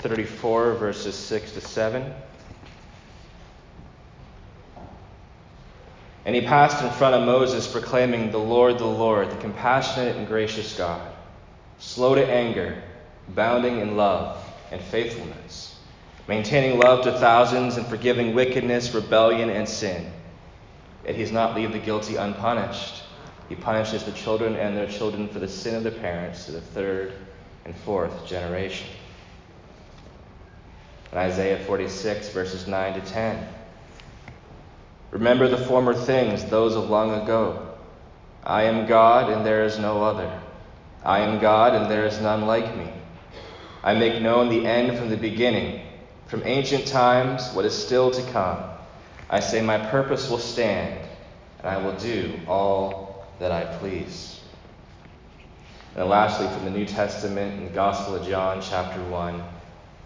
34, verses 6 to 7. And he passed in front of Moses, proclaiming, The Lord, the Lord, the compassionate and gracious God, slow to anger, abounding in love and faithfulness, maintaining love to thousands and forgiving wickedness, rebellion, and sin. Yet he does not leave the guilty unpunished. He punishes the children and their children for the sin of the parents to the third and fourth generation. In Isaiah 46, verses 9 to 10. Remember the former things, those of long ago. I am God, and there is no other. I am God, and there is none like me. I make known the end from the beginning, from ancient times, what is still to come. I say, My purpose will stand, and I will do all that I please. And lastly, from the New Testament in the Gospel of John, chapter 1,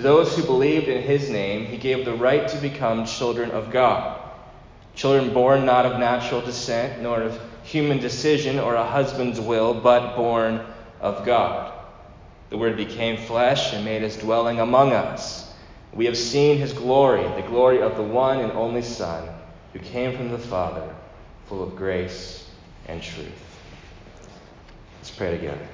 to those who believed in his name, he gave the right to become children of God Children born not of natural descent, nor of human decision or a husband's will, but born of God. The Word became flesh and made his dwelling among us. We have seen his glory, the glory of the one and only Son, who came from the Father, full of grace and truth. Let's pray together.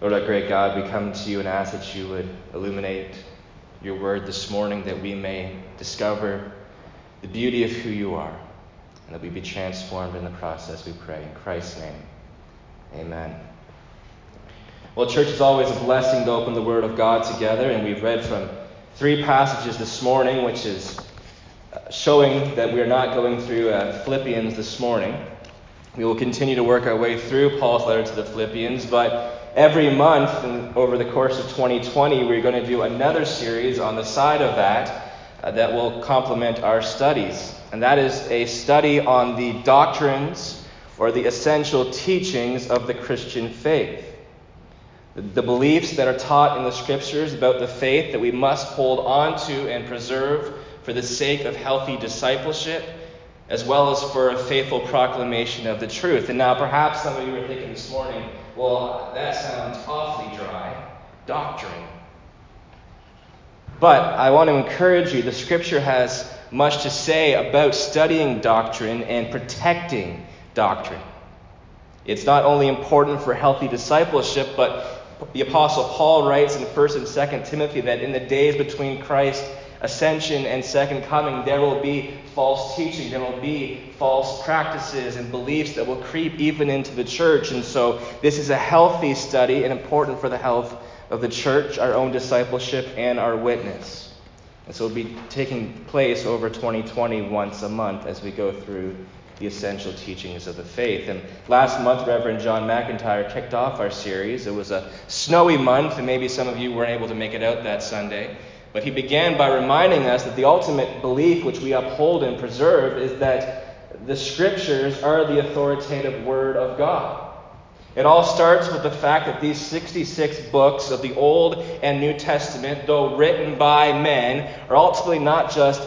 Lord, our great God, we come to you and ask that you would illuminate your word this morning that we may discover the beauty of who you are and that we be transformed in the process, we pray. In Christ's name, amen. Well, church is always a blessing to open the Word of God together, and we've read from three passages this morning, which is uh, showing that we are not going through uh, Philippians this morning. We will continue to work our way through Paul's letter to the Philippians, but every month and over the course of 2020, we're going to do another series on the side of that uh, that will complement our studies. And that is a study on the doctrines or the essential teachings of the Christian faith. The, beliefs that are taught in the scriptures about the faith that we must hold on to and preserve for the sake of healthy discipleship as well as for a faithful proclamation of the truth. And now, perhaps some of you are thinking this morning, well, that sounds awfully dry. Doctrine. But I want to encourage you the scripture has much to say about studying doctrine and protecting doctrine. It's not only important for healthy discipleship, but the Apostle Paul writes in 1st and 2nd Timothy that in the days between Christ ascension and second coming, there will be false teaching, there will be false practices and beliefs that will creep even into the church. And so, this is a healthy study and important for the health of the church, our own discipleship, and our witness. And so, it'll be taking place over 2020 once a month as we go through the essential teachings of the faith. And last month, Reverend John McIntyre kicked off our series. It was a snowy month, and maybe some of you weren't able to make it out that Sunday. But he began by reminding us that the ultimate belief which we uphold and preserve is that the scriptures are the authoritative word of God. It all starts with the fact that these 66 books of the Old and New Testament, though written by men, are ultimately not just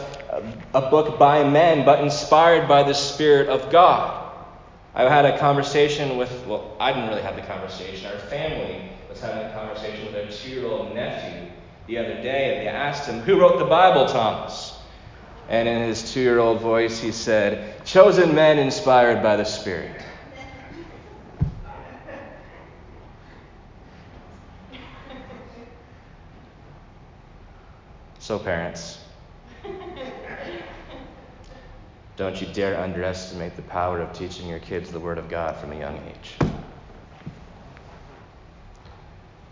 a book by men, but inspired by the Spirit of God. I had a conversation with, well, I didn't really have the conversation. Our family was having a conversation with their two year old nephew the other day, and they asked him, Who wrote the Bible, Thomas? And in his two year old voice, he said, Chosen men inspired by the Spirit. So, parents, don't you dare underestimate the power of teaching your kids the Word of God from a young age.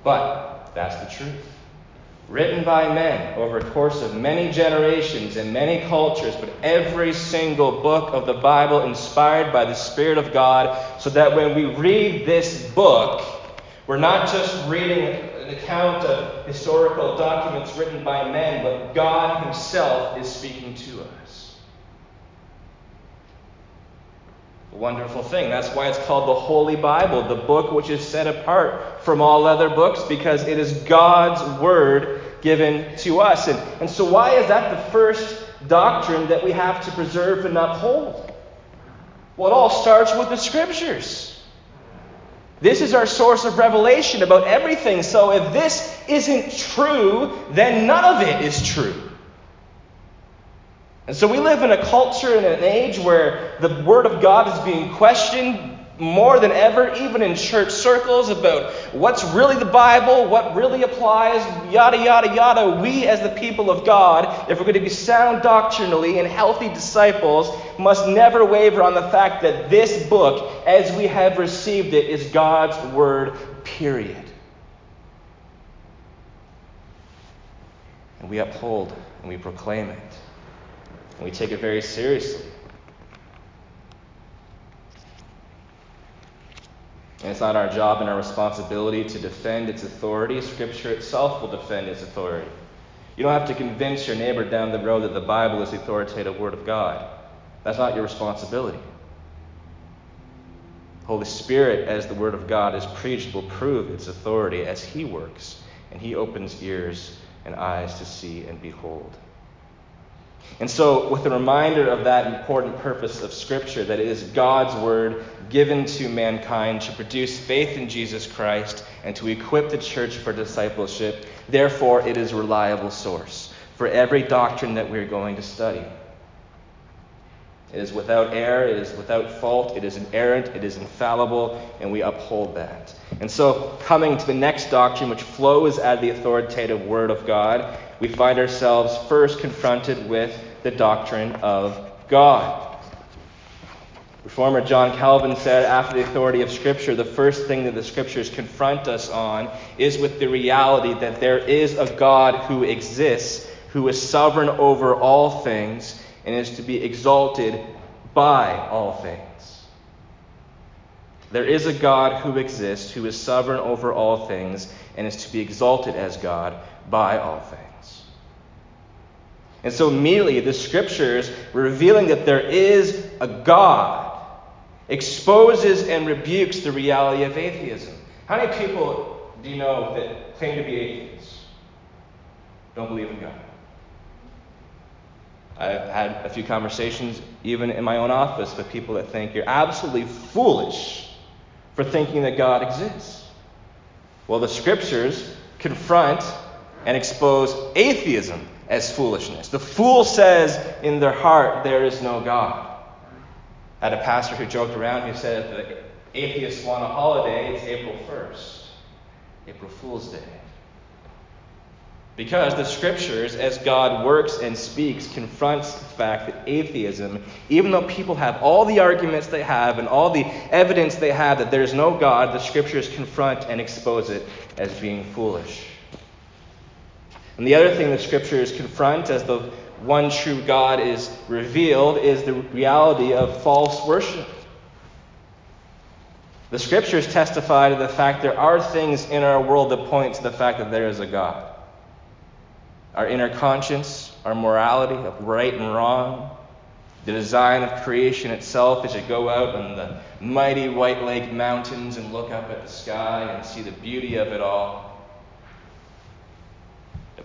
But that's the truth. Written by men over a course of many generations and many cultures, but every single book of the Bible inspired by the Spirit of God, so that when we read this book, we're not just reading an account of historical documents written by men, but God Himself is speaking to us. A wonderful thing. That's why it's called the Holy Bible, the book which is set apart from all other books, because it is God's Word given to us. And, and so, why is that the first doctrine that we have to preserve and uphold? Well, it all starts with the Scriptures. This is our source of revelation about everything. So if this isn't true, then none of it is true. And so we live in a culture and an age where the Word of God is being questioned more than ever, even in church circles, about what's really the Bible, what really applies, yada, yada, yada. We, as the people of God, if we're going to be sound doctrinally and healthy disciples, must never waver on the fact that this book, as we have received it, is God's Word, period. And we uphold and we proclaim it. And we take it very seriously. And it's not our job and our responsibility to defend its authority. Scripture itself will defend its authority. You don't have to convince your neighbor down the road that the Bible is the authoritative Word of God. That's not your responsibility. Holy Spirit, as the Word of God is preached, will prove its authority as He works, and He opens ears and eyes to see and behold. And so, with a reminder of that important purpose of Scripture, that it is God's Word given to mankind to produce faith in Jesus Christ and to equip the church for discipleship, therefore, it is a reliable source for every doctrine that we're going to study. It is without error, it is without fault, it is inerrant, it is infallible, and we uphold that. And so, coming to the next doctrine, which flows out of the authoritative Word of God, we find ourselves first confronted with the doctrine of God. Reformer John Calvin said, after the authority of Scripture, the first thing that the Scriptures confront us on is with the reality that there is a God who exists, who is sovereign over all things, and is to be exalted by all things. There is a God who exists, who is sovereign over all things, and is to be exalted as God by all things. And so immediately the scriptures revealing that there is a God exposes and rebukes the reality of atheism. How many people do you know that claim to be atheists? Don't believe in God. I've had a few conversations, even in my own office, with people that think you're absolutely foolish for thinking that God exists. Well, the scriptures confront and expose atheism as foolishness. The fool says in their heart, There is no God. I had a pastor who joked around who said, the atheists want a holiday, it's April 1st, April Fool's Day. Because the scriptures, as God works and speaks, confronts the fact that atheism, even though people have all the arguments they have and all the evidence they have that there is no God, the scriptures confront and expose it as being foolish. And the other thing the scriptures confront as the one true God is revealed is the reality of false worship. The scriptures testify to the fact there are things in our world that point to the fact that there is a God. Our inner conscience, our morality of right and wrong, the design of creation itself as you go out on the mighty White Lake mountains and look up at the sky and see the beauty of it all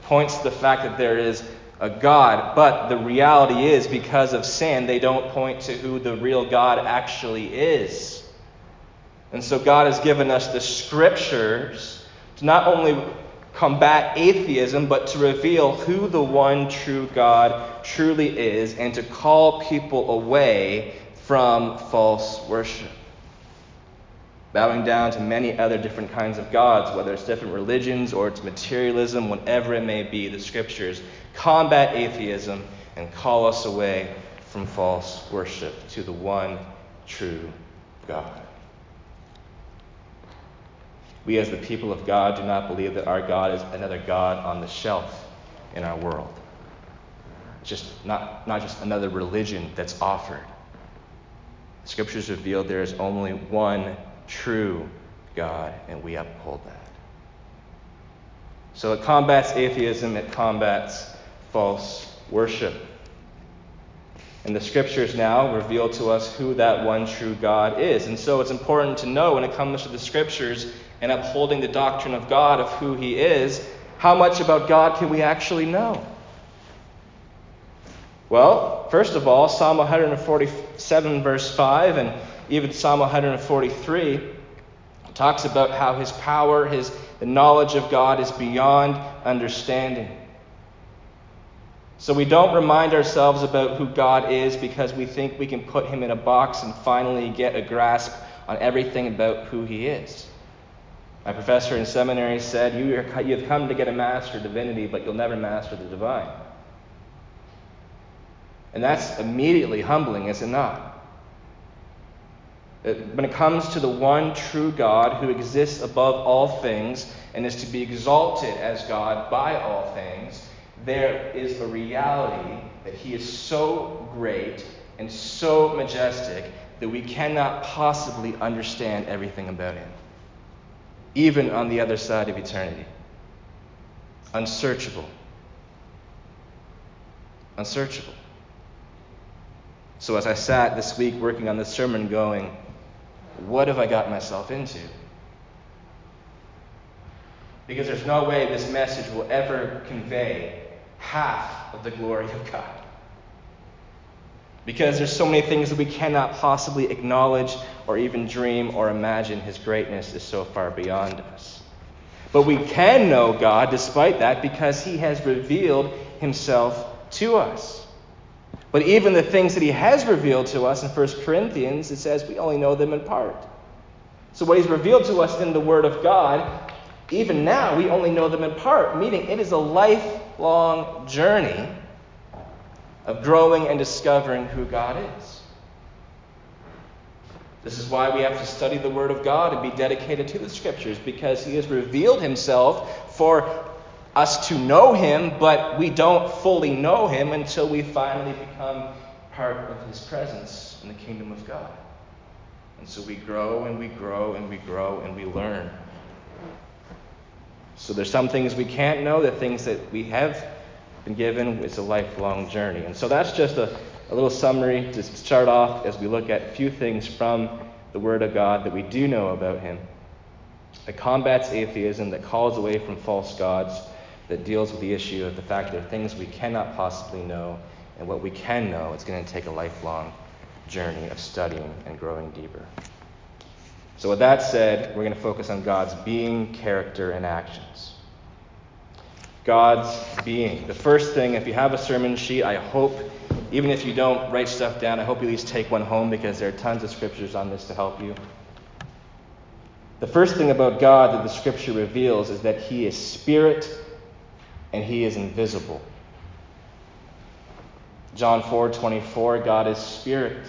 points to the fact that there is a God, but the reality is because of sin, they don't point to who the real God actually is. And so God has given us the scriptures to not only combat atheism, but to reveal who the one true God truly is and to call people away from false worship. Bowing down to many other different kinds of gods, whether it's different religions or it's materialism, whatever it may be. The scriptures combat atheism and call us away from false worship to the one true God. We, as the people of God, do not believe that our God is another God on the shelf in our world. It's just not, not just another religion that's offered. The scriptures reveal there is only one true God, and we uphold that. So it combats atheism, it combats false worship. And the scriptures now reveal to us who that one true God is. And so it's important to know when it comes to the scriptures and upholding the doctrine of God of who he is, how much about God can we actually know? Well, first of all, Psalm 147, verse 5, and even Psalm 143 talks about how his power, his the knowledge of God is beyond understanding. So we don't remind ourselves about who God is because we think we can put him in a box and finally get a grasp on everything about who he is. My professor in seminary said, You you have come to get a master divinity, but you'll never master the divine. And that's immediately humbling, is it not? When it comes to the one true God who exists above all things and is to be exalted as God by all things, there is a reality that He is so great and so majestic that we cannot possibly understand everything about Him, even on the other side of eternity. Unsearchable. Unsearchable. So, as I sat this week working on this sermon, going, What have I got myself into? Because there's no way this message will ever convey half of the glory of God. Because there's so many things that we cannot possibly acknowledge or even dream or imagine. His greatness is so far beyond us. But we can know God despite that because He has revealed Himself to us. But even the things that He has revealed to us in 1 Corinthians, it says we only know them in part. So what He's revealed to us in the Word of God, even now we only know them in part, meaning it is a lifelong journey of growing and discovering who God is. This is why we have to study the Word of God and be dedicated to the Scriptures, because He has revealed Himself for us to know Him, but we don't fully know Him until we finally become part of His presence in the kingdom of God. And so we grow and we grow and we grow and we learn. So there's some things we can't know, the things that we have been given. It's a lifelong journey. And so that's just a, a little summary to start off as we look at a few things from the Word of God that we do know about Him. That combats atheism, that calls away from false gods, that deals with the issue of the fact that there are things we cannot possibly know, and what we can know, it's going to take a lifelong journey of studying and growing deeper. So, with that said, we're going to focus on God's being, character, and actions. God's being. The first thing, if you have a sermon sheet, I hope, even if you don't write stuff down, I hope you at least take one home because there are tons of scriptures on this to help you. The first thing about God that the scripture reveals is that he is spirit and he is invisible. John 4 24, God is spirit.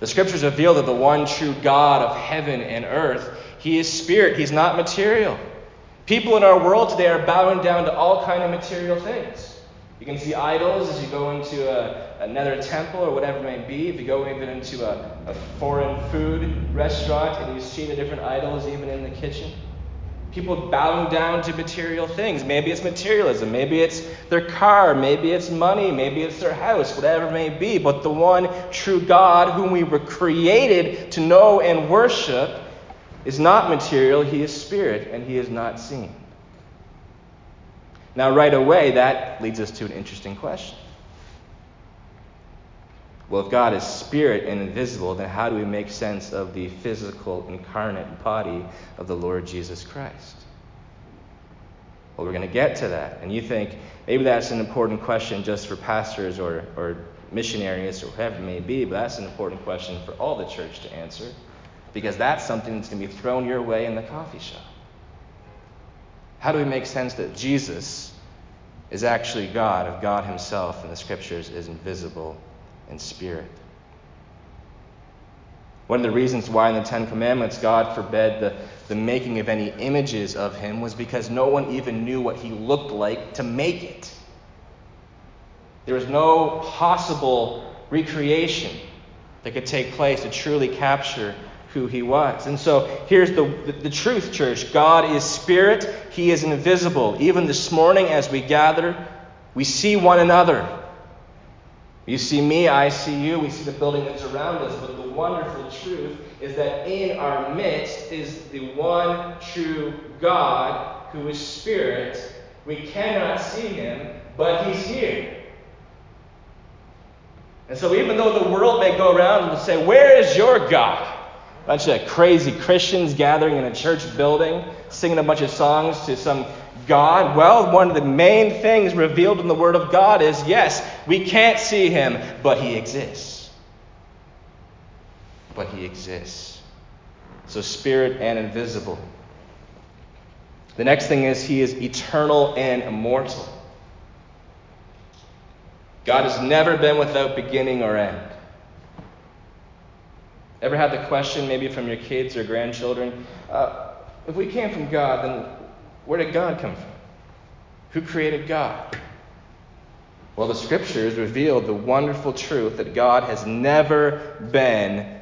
The scriptures reveal that the one true God of heaven and earth, he is spirit, he's not material. People in our world today are bowing down to all kind of material things. You can see idols as you go into a, another temple or whatever it may be. If you go even into a, a foreign food restaurant and you see the different idols even in the kitchen. People bowing down to material things. Maybe it's materialism. Maybe it's their car. Maybe it's money. Maybe it's their house, whatever it may be. But the one true God, whom we were created to know and worship, is not material. He is spirit, and he is not seen. Now, right away, that leads us to an interesting question. Well, if God is spirit and invisible, then how do we make sense of the physical, incarnate body of the Lord Jesus Christ? Well, we're going to get to that. And you think maybe that's an important question just for pastors or, or missionaries or whoever it may be, but that's an important question for all the church to answer. because that's something that's going to be thrown your way in the coffee shop. How do we make sense that Jesus is actually God, of God Himself, and the Scriptures is invisible in spirit? One of the reasons why in the Ten Commandments God forbade the, the making of any images of Him was because no one even knew what He looked like to make it. There was no possible recreation that could take place to truly capture who he was. And so here's the, the, the, truth, church God is spirit, he is invisible. Even this morning, as we gather, we see one another. You see me, I see you, we see the building that's around us. But the wonderful truth is that in our midst is the one true God who is spirit. We cannot see him, but he's here. And so, even though the world may go around and say, Where is your God? A bunch of crazy Christians gathering in a church building, singing a bunch of songs to some God? Well, one of the main things revealed in the Word of God is yes, we can't see Him, but He exists. But He exists. So, spirit and invisible. The next thing is He is eternal and immortal. God has never been without beginning or end. Ever had the question, maybe from your kids or grandchildren, uh, if we came from God, then where did God come from? Who created God? Well, the scriptures reveal the wonderful truth that God has never been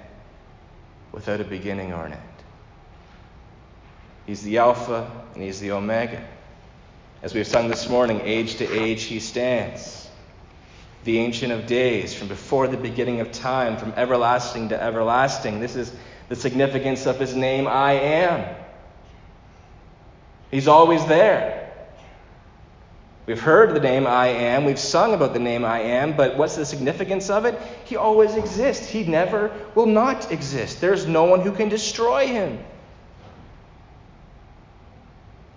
without a beginning or an end. He's the Alpha and He's the Omega. As we've sung this morning, age to age He stands the Ancient of Days, from before the beginning of time, from everlasting to everlasting. This is the significance of his name, I am. He's always there. We've heard the name I am, we've sung about the name I am, but what's the significance of it? He always exists. He never will not exist. There's no one who can destroy him.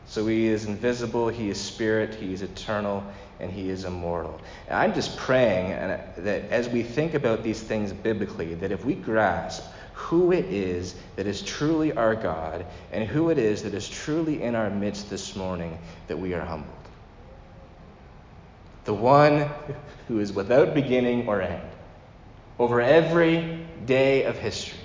So he is invisible, he is spirit, he is eternal, and he is immortal. And I'm just praying uh, that as we think about these things biblically, that if we grasp who it is that is truly our God and who it is that is truly in our midst this morning, that we are humbled. The one who is without beginning or end over every day of history.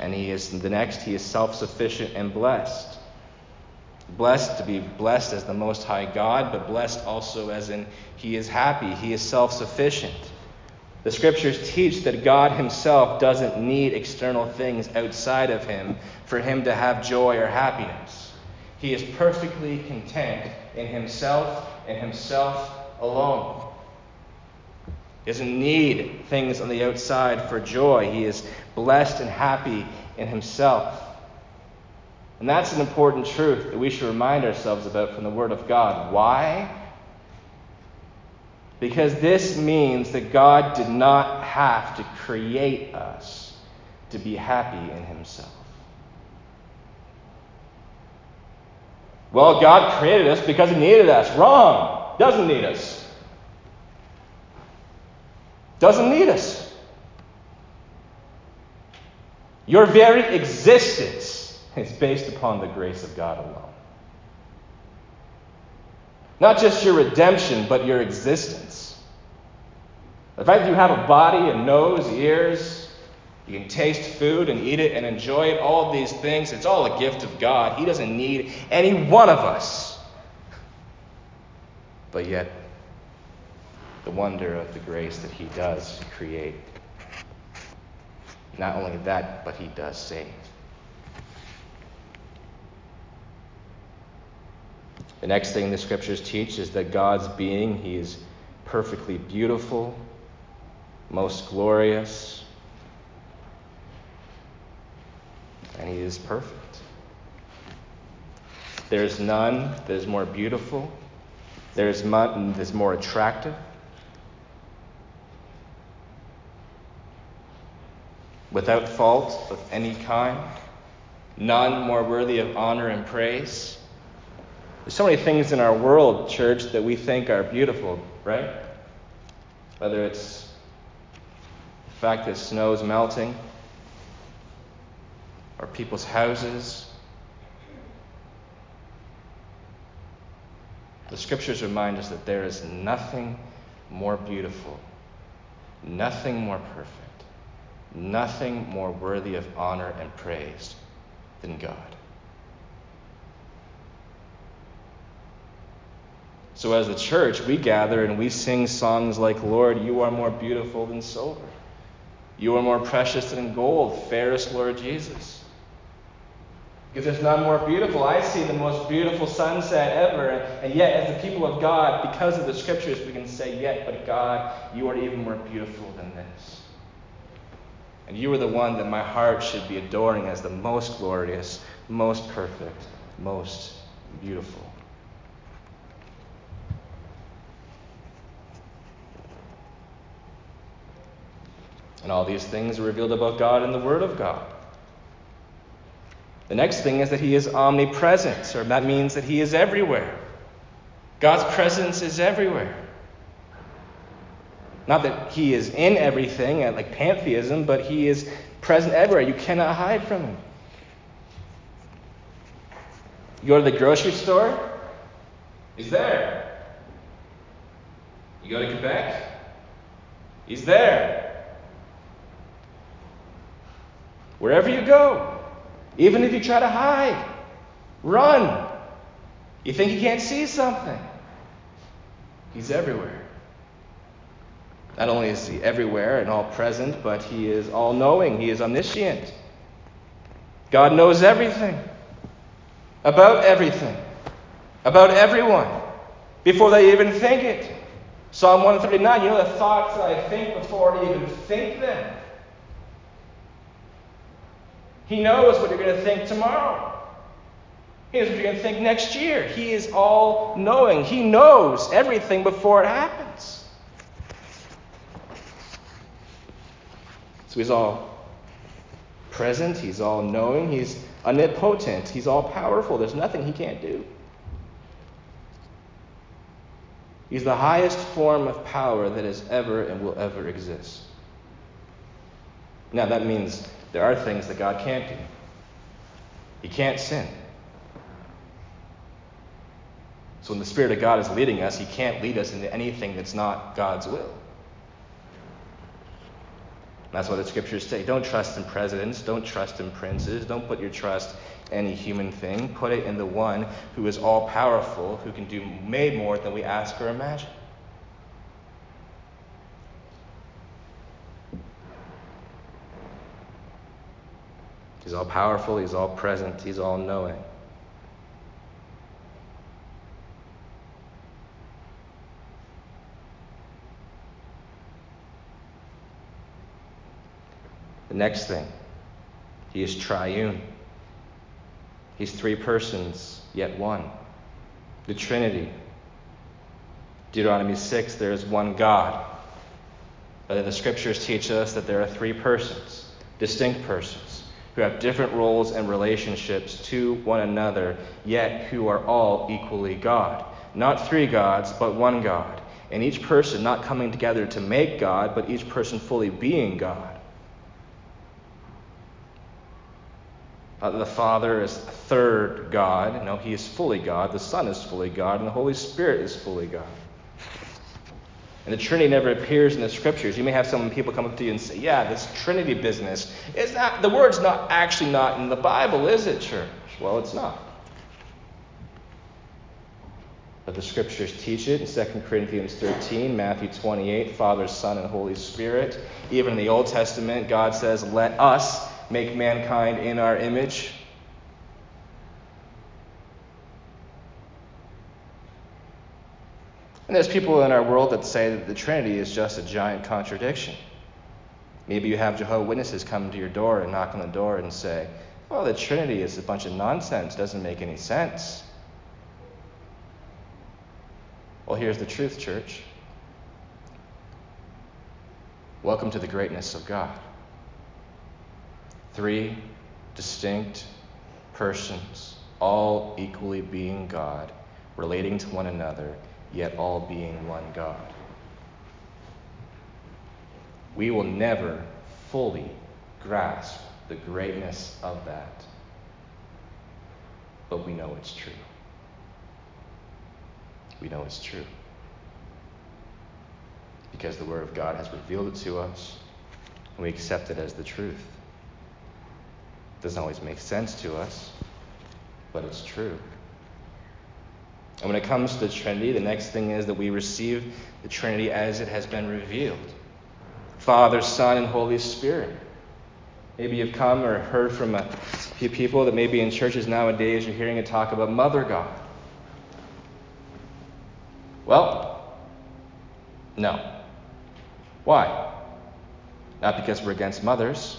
And he is the next, he is self sufficient and blessed. Blessed to be blessed as the Most High God, but blessed also as in He is happy, He is self sufficient. The scriptures teach that God Himself doesn't need external things outside of Him for Him to have joy or happiness. He is perfectly content in Himself and Himself alone. He doesn't need things on the outside for joy. He is blessed and happy in Himself. And that's an important truth that we should remind ourselves about from the Word of God. Why? Because this means that God did not have to create us to be happy in Himself. Well, God created us because He needed us. Wrong. Doesn't need us. Doesn't need us. Your very existence is based upon the grace of God alone. Not just your redemption, but your existence. The fact that you have a body, a nose, ears, you can taste food and eat it and enjoy it, all these things, it's all a gift of God. He doesn't need any one of us. But yet, the wonder of the grace that He does create. Not only that, but He does save. The next thing the scriptures teach is that God's being, He is perfectly beautiful, most glorious, and He is perfect. There's none that is more beautiful, there's none that is more attractive. Without fault of any kind, none more worthy of honor and praise. There's so many things in our world, church, that we think are beautiful, right? Whether it's the fact that snow is melting, or people's houses. The scriptures remind us that there is nothing more beautiful, nothing more perfect, nothing more worthy of honor and praise than God. So, as the church, we gather and we sing songs like, Lord, you are more beautiful than silver. You are more precious than gold, fairest Lord Jesus. Because there's none more beautiful. I see the most beautiful sunset ever. And yet, as the people of God, because of the scriptures, we can say, Yet, but God, you are even more beautiful than this. And you are the one that my heart should be adoring as the most glorious, most perfect, most beautiful. And all these things are revealed about God in the Word of God. The next thing is that He is omnipresent, or that means that He is everywhere. God's presence is everywhere. Not that He is in everything, uh, like pantheism, but He is present everywhere. You cannot hide from Him. You go to the grocery store, He's there. You go to Quebec, He's there. Wherever you go, even if you try to hide, run. You think you can't see something? He's everywhere. Not only is he everywhere and all present, but he is all knowing, he is omniscient. God knows everything, about everything, about everyone, before they even think it. Psalm 139, you know the thoughts I think before I even think them. He knows what you're going to think tomorrow. He knows what you're going to think next year. He is all knowing. He knows everything before it happens. So he's all present, he's all knowing, he's omnipotent, he's all powerful. There's nothing he can't do. He's the highest form of power that has ever and will ever exist. Now, that means there are things that God can't do. He can't sin. So when the Spirit of God is leading us, He can't lead us into anything that's not God's will. That's why the scriptures say don't trust in presidents, don't trust in princes, don't put your trust in any human thing. Put it in the one who is all powerful, who can do way more than we ask or imagine. He's all powerful, He's all present, He's all knowing. The next thing, He is triune. He's three persons, yet one. The Trinity. Deuteronomy 6, there is one God. But the scriptures teach us that there are three persons, distinct persons who have different roles and relationships to one another, yet who are all equally God. Not three gods, but one God. And each person not coming together to make God, but each person fully being God. Uh, the Father is third God. No, He is fully God. The Son is fully God. And the Holy Spirit is fully God. And the Trinity never appears in the scriptures. You may have some people come up to you and say, Yeah, this Trinity business is not the word's not actually not in the Bible, is it, church? Well, it's not. But the scriptures teach it in 2 Corinthians 13, Matthew 28, Father, Son, and Holy Spirit. Even in the Old Testament, God says, Let us make mankind in our image. And there's people in our world that say that the Trinity is just a giant contradiction. Maybe you have Jehovah Witnesses come to your door and knock on the door and say, well, the Trinity is a bunch of nonsense, doesn't make any sense. Well, here's the truth, church. Welcome to the greatness of God. Three distinct persons, all equally being God, relating to one another yet all being one God. we will never fully grasp the greatness of that. But we know it's true. We know it's true. Because the Word of God has revealed it to us, and we accept it as the truth. It doesn't always make sense to us, but it's true. And when it comes to the Trinity, the next thing is that we receive the Trinity as it has been revealed Father, Son, and Holy Spirit. Maybe you've come or heard from a few people that maybe in churches nowadays you're hearing a talk about Mother God. Well, no. Why? Not because we're against mothers,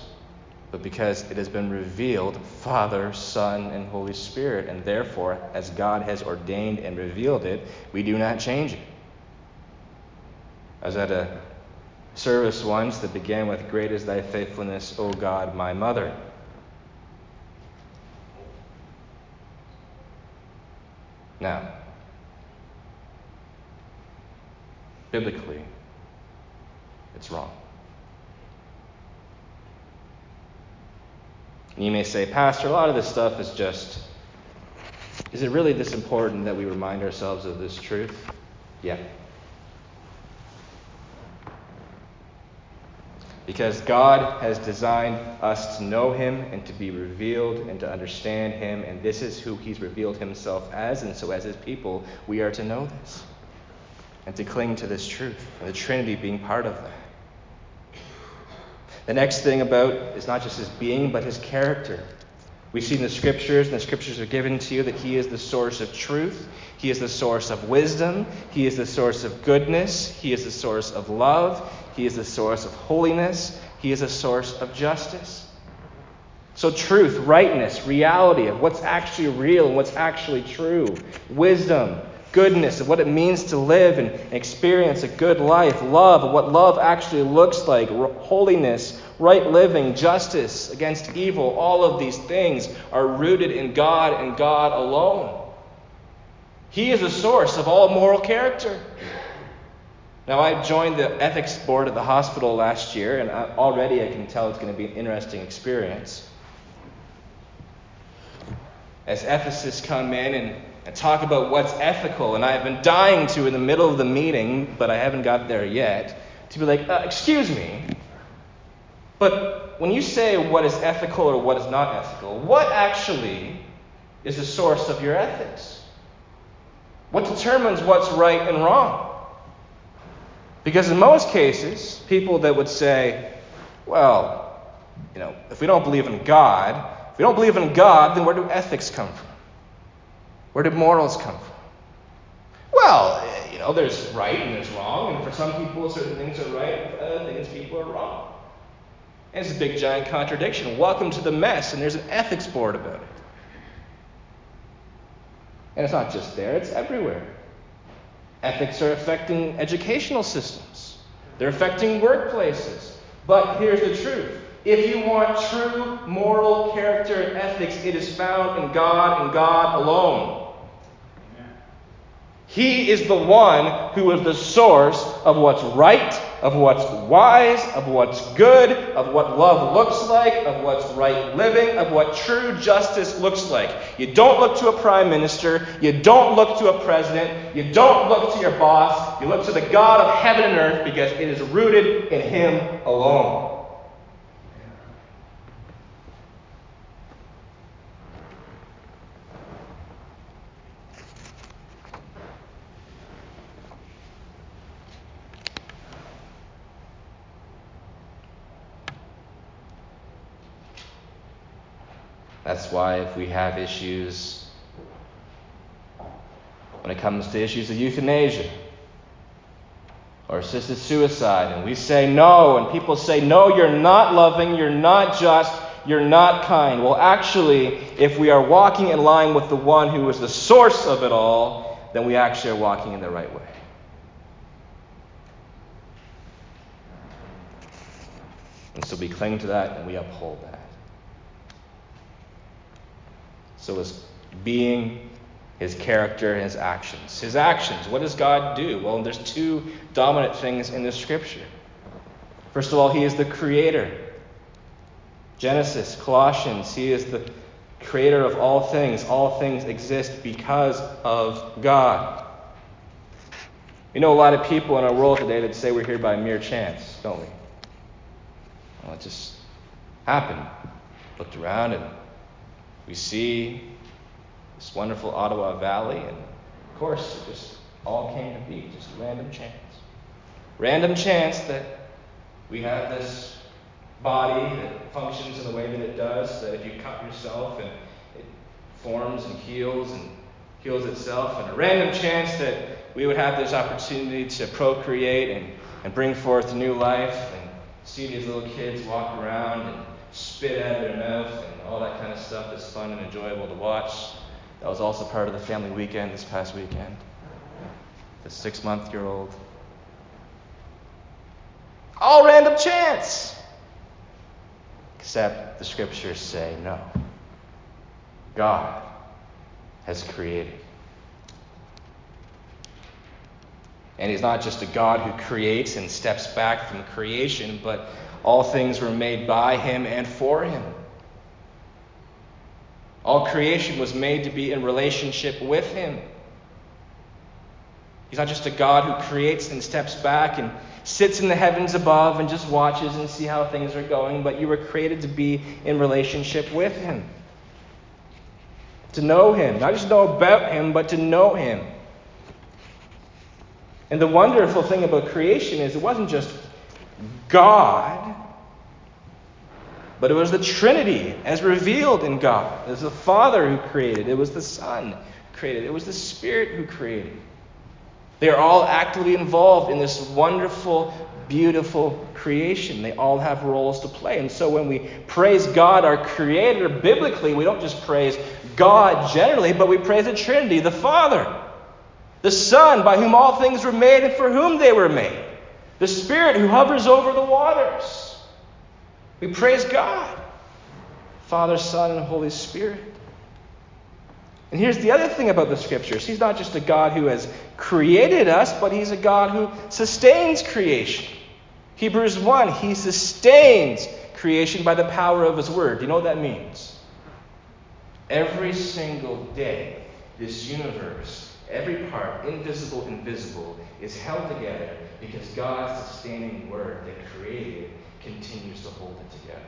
but because it has been revealed Father, Son, and Holy Spirit. And therefore, as God has ordained and revealed it, we do not change it. I was at a service once that began with Great is thy faithfulness, O God, my mother. Now, biblically, it's wrong. And you may say, Pastor, a lot of this stuff is just, is it really this important that we remind ourselves of this truth? Yeah. Because God has designed us to know Him and to be revealed and to understand Him, and this is who He's revealed Himself as. And so, as His people, we are to know this and to cling to this truth, and the Trinity being part of that. The next thing about is not just His being, but His character. We see in the scriptures, and the scriptures are given to you, that He is the source of truth. He is the source of wisdom. He is the source of goodness. He is the source of love. He is the source of holiness. He is a source of justice. So, truth, rightness, reality of what's actually real and what's actually true, wisdom, goodness, of what it means to live and experience a good life, love, what love actually looks like, holiness, right living, justice against evil, all of these things are rooted in God and God alone. He is the source of all moral character. Now, I joined the ethics board at the hospital last year, and already I can tell it's going to be an interesting experience. As ethicists come in and, and talk about what's ethical, and I've been dying to in the middle of the meeting, but I haven't got there yet, to be like, uh, excuse me, but when you say what is ethical or what is not ethical, what actually is the source of your ethics? What determines what's right and wrong? Because in most cases, people that would say, well, you know, if we don't believe in God, if we don't believe in God, then where do ethics come from? Where do morals come from? Well, eh, you know, there's right and there's wrong, and for some people, certain things are right, and for other things, people are wrong. And it's a big, giant contradiction. Welcome to the mess, and there's an ethics board about it. And it's not just there, it's everywhere. Ethics are affecting educational systems, they're affecting workplaces. But here's the truth if you want true moral character and ethics, it is found in God and God alone. He is the one who is the source of what's right of what's wise, of what's good, of what love looks like, of what's right living, of what true justice looks like. You don't look to a prime minister, you don't look to a president, you don't look to your boss, you look to the God of heaven and earth because it is rooted in Him alone. That's why if we have issues when it comes to issues of euthanasia or assisted suicide, and we say no, and people say, no, you're not loving, you're not just, you're not kind. Well, actually, if we are walking in line with the one who is the source of it all, then we actually are walking in the right way. And so we cling to that and we uphold that. So his being, his character, and his actions. His actions, what does God do? Well, there's two dominant things in the scripture. First of all, He is the Creator. Genesis, Colossians, He is the Creator of all things. All things exist because of God. You know, a lot of people in our world today that say we're here by mere chance, don't we? Well, it just happened. Looked around and we see this wonderful Ottawa Valley, and of course, it just all came to be, just random chance. Random chance that we have this body that functions in the way that it does, that if you cut yourself and it forms and heals and heals itself, and a random chance that we would have this opportunity to procreate and, and bring forth new life and see these little kids walk around and spit out of their mouth and all that kind of stuff is fun and enjoyable to watch. That was also part of the family weekend this past weekend. The six month year old. All random chance. Except the scriptures say no. God has created. And He's not just a God who creates and steps back from creation, but all things were made by Him and for Him. All creation was made to be in relationship with Him. He's not just a God who creates and steps back and sits in the heavens above and just watches and see how things are going, but you were created to be in relationship with Him. To know Him. Not just know about Him, but to know Him. And the wonderful thing about creation is it wasn't just God, but it was the Trinity as revealed in God. It was the Father who created, it was the Son who created, it was the Spirit who created. They are all actively involved in this wonderful, beautiful creation. They all have roles to play. And so when we praise God, our Creator, biblically, we don't just praise God generally, but we praise the Trinity, the Father, the Son, by whom all things were made and for whom they were made, the Spirit who hovers over the waters. We praise God, Father, Son, and Holy Spirit. And here's the other thing about the scriptures He's not just a God who has created us, but He's a God who sustains creation. Hebrews 1 He sustains creation by the power of His word. Do you know what that means? Every single day, this universe, every part, invisible and visible, is held together because God's sustaining word that created continues to hold it together.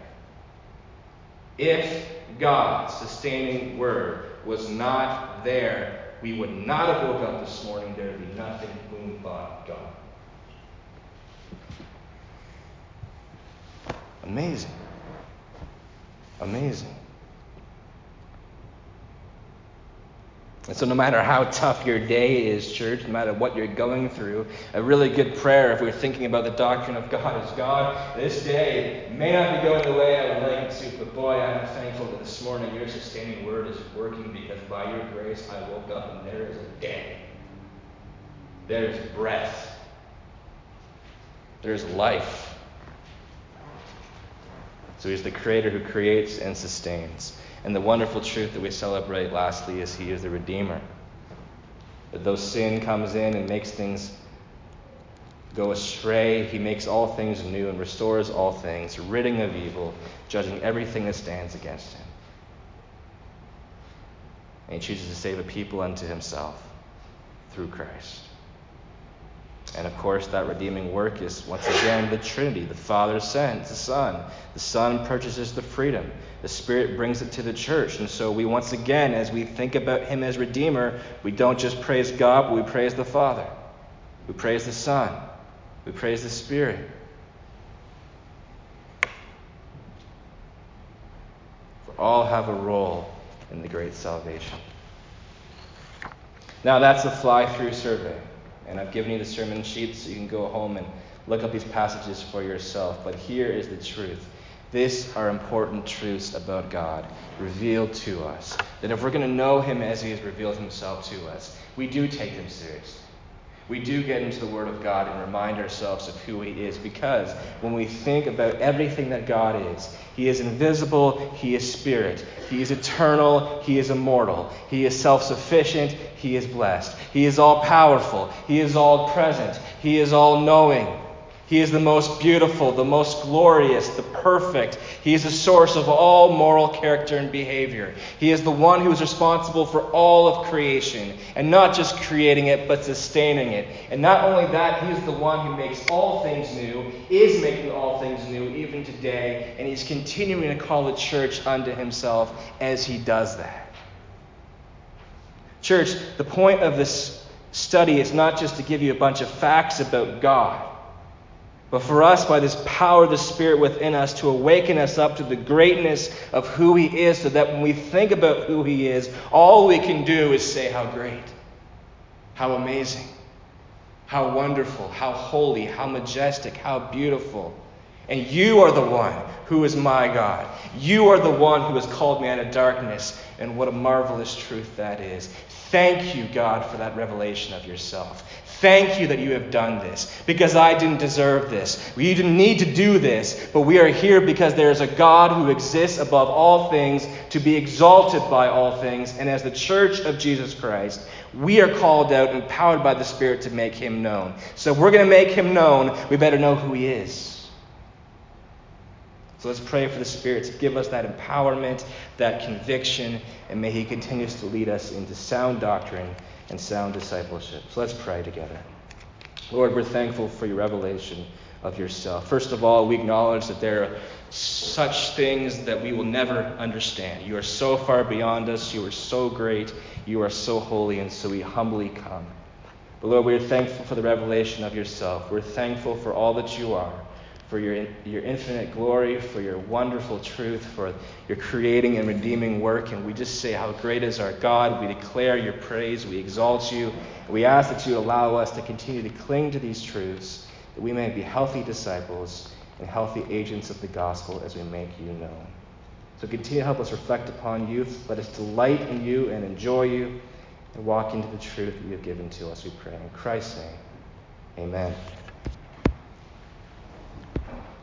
If God's sustaining word was not there, we would not have woke up this morning. There would be nothing boom, but God. Amazing. Amazing. And so, no matter how tough your day is, church, no matter what you're going through, a really good prayer, if we're thinking about the doctrine of God, is God, this day may not be going the way I would like it to, but boy, I'm thankful that this morning your sustaining word is working because by your grace I woke up and there is a day. There's breath. There's life. So he's the creator who creates and sustains. And the wonderful truth that we celebrate lastly is He is the Redeemer. That though sin comes in and makes things go astray, He makes all things new and restores all things, ridding of evil, judging everything that stands against Him. And He chooses to save a people unto Himself through Christ. And of course, that redeeming work is once again the Trinity. The Father sends the Son. The Son purchases the freedom. The Spirit brings it to the church. And so we once again, as we think about Him as Redeemer, we don't just praise God, but we praise the Father. We praise the Son. We praise the Spirit. For all have a role in the great salvation. Now, that's a fly through survey. And I've given you the sermon sheet so you can go home and look up these passages for yourself. But here is the truth. These are important truths about God revealed to us. That if we're going to know Him as He has revealed Himself to us, we do take Him seriously. We do get into the Word of God and remind ourselves of who He is because when we think about everything that God is, He is invisible, He is spirit, He is eternal, He is immortal, He is self sufficient, He is blessed, He is all powerful, He is all present, He is all knowing. He is the most beautiful, the most glorious, the perfect. He is the source of all moral character and behavior. He is the one who is responsible for all of creation, and not just creating it, but sustaining it. And not only that, He is the one who makes all things new, is making all things new even today, and He's continuing to call the church unto Himself as He does that. Church, the point of this study is not just to give you a bunch of facts about God but for us, by this power of the Spirit within us, to awaken us up to the greatness of who He is, so that when we think about who He is, all we can do is say, How great, how amazing, how wonderful, how holy, how majestic, how beautiful. And you are the one who is my God. You are the one who has called me out of darkness. And what a marvelous truth that is. Thank you, God, for that revelation of yourself. Thank you that you have done this because I didn't deserve this. You didn't need to do this, but we are here because there is a God who exists above all things to be exalted by all things. And as the church of Jesus Christ, we are called out, and empowered by the Spirit to make him known. So if we're going to make him known, we better know who he is. So let's pray for the Spirit to give us that empowerment, that conviction, and may he continues to lead us into sound doctrine and sound discipleship. So let's pray together. Lord, we're thankful for your revelation of yourself. First of all, we acknowledge that there are such things that we will never understand. You are so far beyond us. You are so great. You are so holy. And so we humbly come. But Lord, we are thankful for the revelation of yourself. We're thankful for all that you are for your, your infinite glory, for your wonderful truth, for your creating and redeeming work. And we just say how great is our God. We declare your praise. We exalt you. We ask that you allow us to continue to cling to these truths, that we may be healthy disciples and healthy agents of the gospel as we make you known. So continue to help us reflect upon you. Let us delight in you and enjoy you and walk into the truth that you have given to us, we pray. In Christ's name, amen.